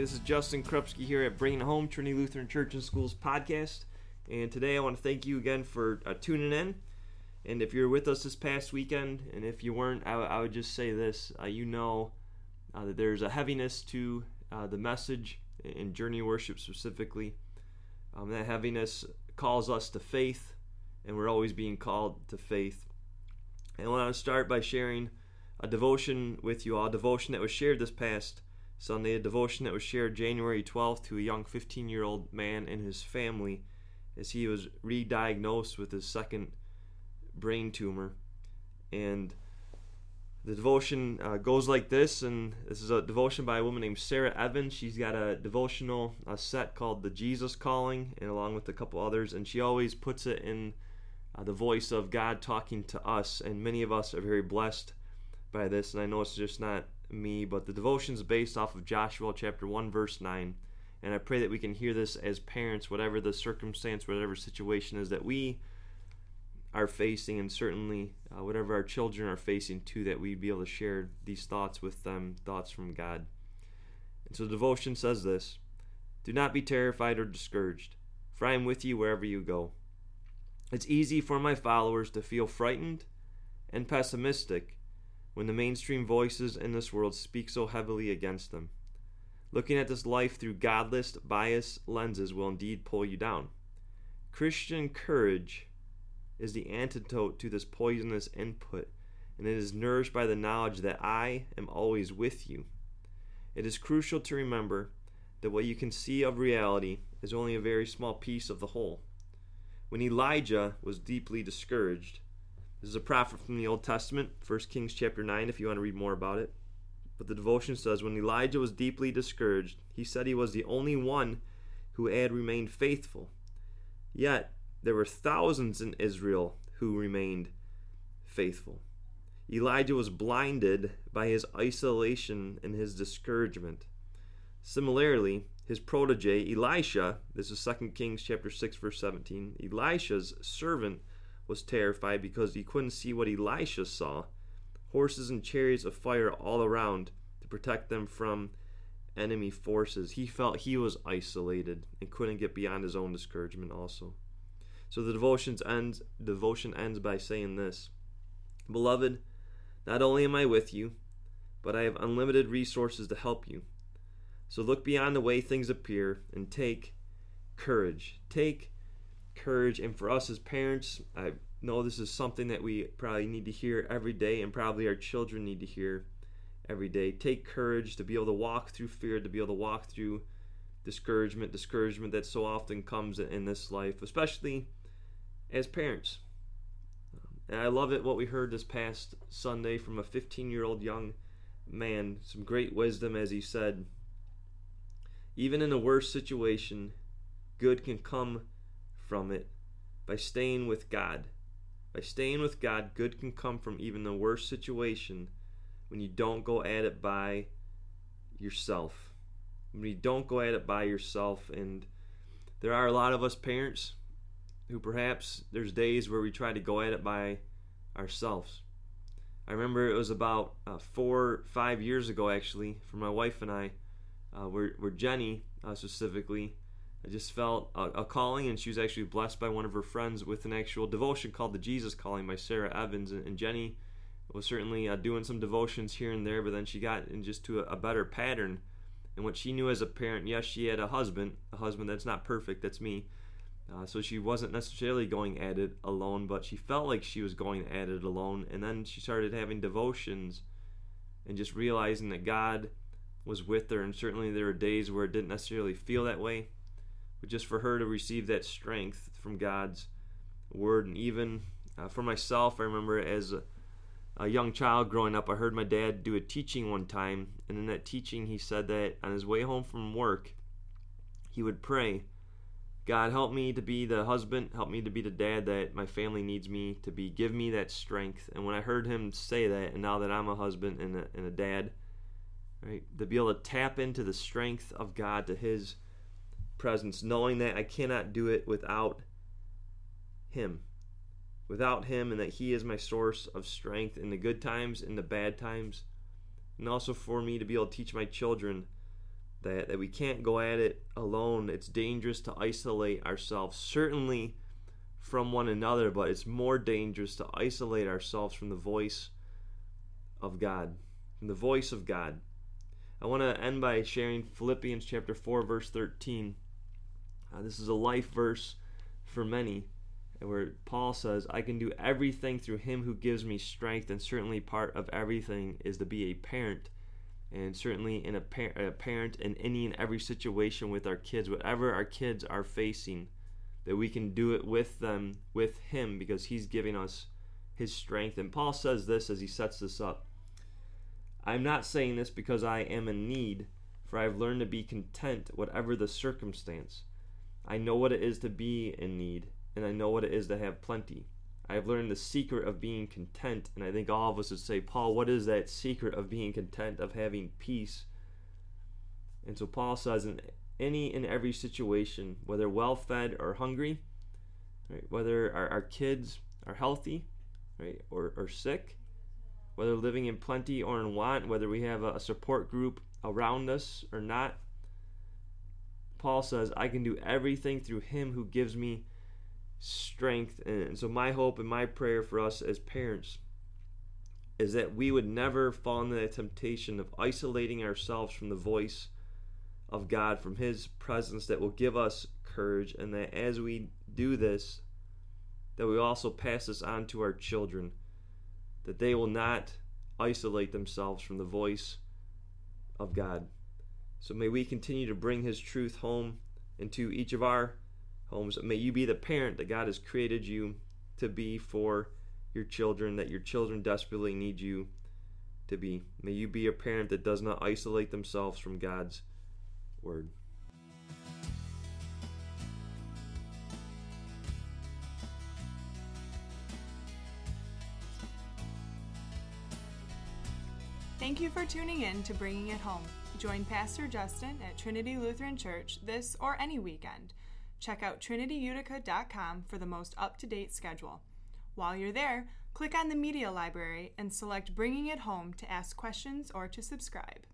Hey, this is Justin Krupski here at Bringing Home Trinity Lutheran Church and Schools podcast. And today I want to thank you again for uh, tuning in. And if you're with us this past weekend, and if you weren't, I, would just say this uh, you know uh, that there's a heaviness to uh, the message in journey worship specifically. Um, that heaviness calls us to faith, and we're always being called to faith. And I want to start by sharing a devotion with you all, a devotion that was shared this past Sunday, a devotion that was shared January 12th to a young 15 year old man and his family as he was re diagnosed with his second brain tumor. And the devotion uh, goes like this, and this is a devotion by a woman named Sarah Evans. She's got a devotional a set called The Jesus Calling, and along with a couple others, and she always puts it in uh, the voice of God talking to us, and many of us are very blessed by this, and I know it's just not me, but the devotion is based off of Joshua chapter 1, verse 9. And I pray that we can hear this as parents, whatever the circumstance, whatever situation is that we are facing, and certainly uh, whatever our children are facing too, that we be able to share these thoughts with them, thoughts from God. And so the devotion says this Do not be terrified or discouraged, for I am with you wherever you go. It's easy for my followers to feel frightened and pessimistic when the mainstream voices in this world speak so heavily against them. Looking at this life through godless, biased lenses will indeed pull you down. Christian courage is the antidote to this poisonous input, and it is nourished by the knowledge that I am always with you. It is crucial to remember that what you can see of reality is only a very small piece of the whole. When Elijah was deeply discouraged, this is a prophet from the Old Testament, 1 Kings chapter 9, if you want to read more about it. But the devotion says, When Elijah was deeply discouraged, he said he was the only one who had remained faithful. Yet there were thousands in Israel who remained faithful. Elijah was blinded by his isolation and his discouragement. Similarly, his protege Elisha, this is 2 Kings chapter 6 verse 17, Elisha's servant was terrified because he couldn't see what Elisha saw horses and chariots of fire all around to protect them from enemy forces. He felt he was isolated and couldn't get beyond his own discouragement also. So the devotions ends devotion ends by saying this. Beloved, not only am I with you, but I have unlimited resources to help you. So look beyond the way things appear and take courage. Take courage. And for us as parents, I know this is something that we probably need to hear every day, and probably our children need to hear every day. Take courage to be able to walk through fear, to be able to walk through discouragement, discouragement that so often comes in this life, especially as parents. And I love it what we heard this past Sunday from a 15 year old young man. Some great wisdom as he said, even in the worst situation, good can come from it by staying with God. By staying with God, good can come from even the worst situation when you don't go at it by yourself. When you don't go at it by yourself. And there are a lot of us parents who perhaps there's days where we try to go at it by ourselves. I remember it was about uh, four, five years ago actually, for my wife and I, uh, where, where Jenny uh, specifically I just felt a, a, calling, and she was actually blessed by one of her friends with an actual devotion called the Jesus Calling by Sarah Evans. And, and Jenny was certainly uh, doing some devotions here and there, but then she got in just to a, a, better pattern. And what she knew as a parent, yes, she had a husband, a husband that's not perfect, that's me. Uh, so she wasn't necessarily going at it alone, but she felt like she was going at it alone. And then she started having devotions and just realizing that God was with her. And certainly there were days where it didn't necessarily feel that way but just for her to receive that strength from God's word. And even uh, for myself, I remember as a, a, young child growing up, I heard my dad do a teaching one time, and in that teaching, he said that on his way home from work, he would pray. God, help me to be the husband, help me to be the dad that my family needs me to be. Give me that strength. And when I heard him say that, and now that I'm a husband and a, and a dad, right, to be able to tap into the strength of God to His presence, knowing that I cannot do it without Him. Without Him, and that He is my source of strength in the good times, in the bad times, and also for me to be able to teach my children that, that we can't go at it alone. It's dangerous to isolate ourselves, certainly from one another, but it's more dangerous to isolate ourselves from the voice of God. From the voice of God. I want to end by sharing Philippians chapter 4, verse 13. Uh, this is a life verse for many, where Paul says, I can do everything through him who gives me strength, and certainly part of everything is to be a parent and certainly in a, par- a parent in any and every situation with our kids, whatever our kids are facing, that we can do it with them, with Him, because He's giving us His strength. And Paul says this as he sets this up I'm not saying this because I am in need, for I have learned to be content, whatever the circumstance. I know what it is to be in need, and I know what it is to have plenty. I have learned the secret of being content, and I think all of us would say, Paul, what is that secret of being content, of having peace? And so Paul says, in any and every situation, whether well fed or hungry, right, whether our, our kids are healthy, right, or, or sick, whether living in plenty or in want, whether we have a, a support group around us or not, Paul says, I can do everything through him who gives me strength. And so, my hope and my prayer for us as parents is that we would never fall into the temptation of isolating ourselves from the voice of God, from His presence that will give us courage, and that as we do this, that we also pass this on to our children, that they will not isolate themselves from the voice of God. So may we continue to bring His truth home into each of our homes. May you be the parent that God has created you to be for your children, that your children desperately need you to be. May you be a parent that does not isolate themselves from God's word. Thank you for tuning in to Bringing It Home. Join Pastor Justin at Trinity Lutheran Church this or any weekend. Check out trinityutica.com for the most up to date schedule. While you're there, click on the Media Library and select Bringing It Home to ask questions or to subscribe.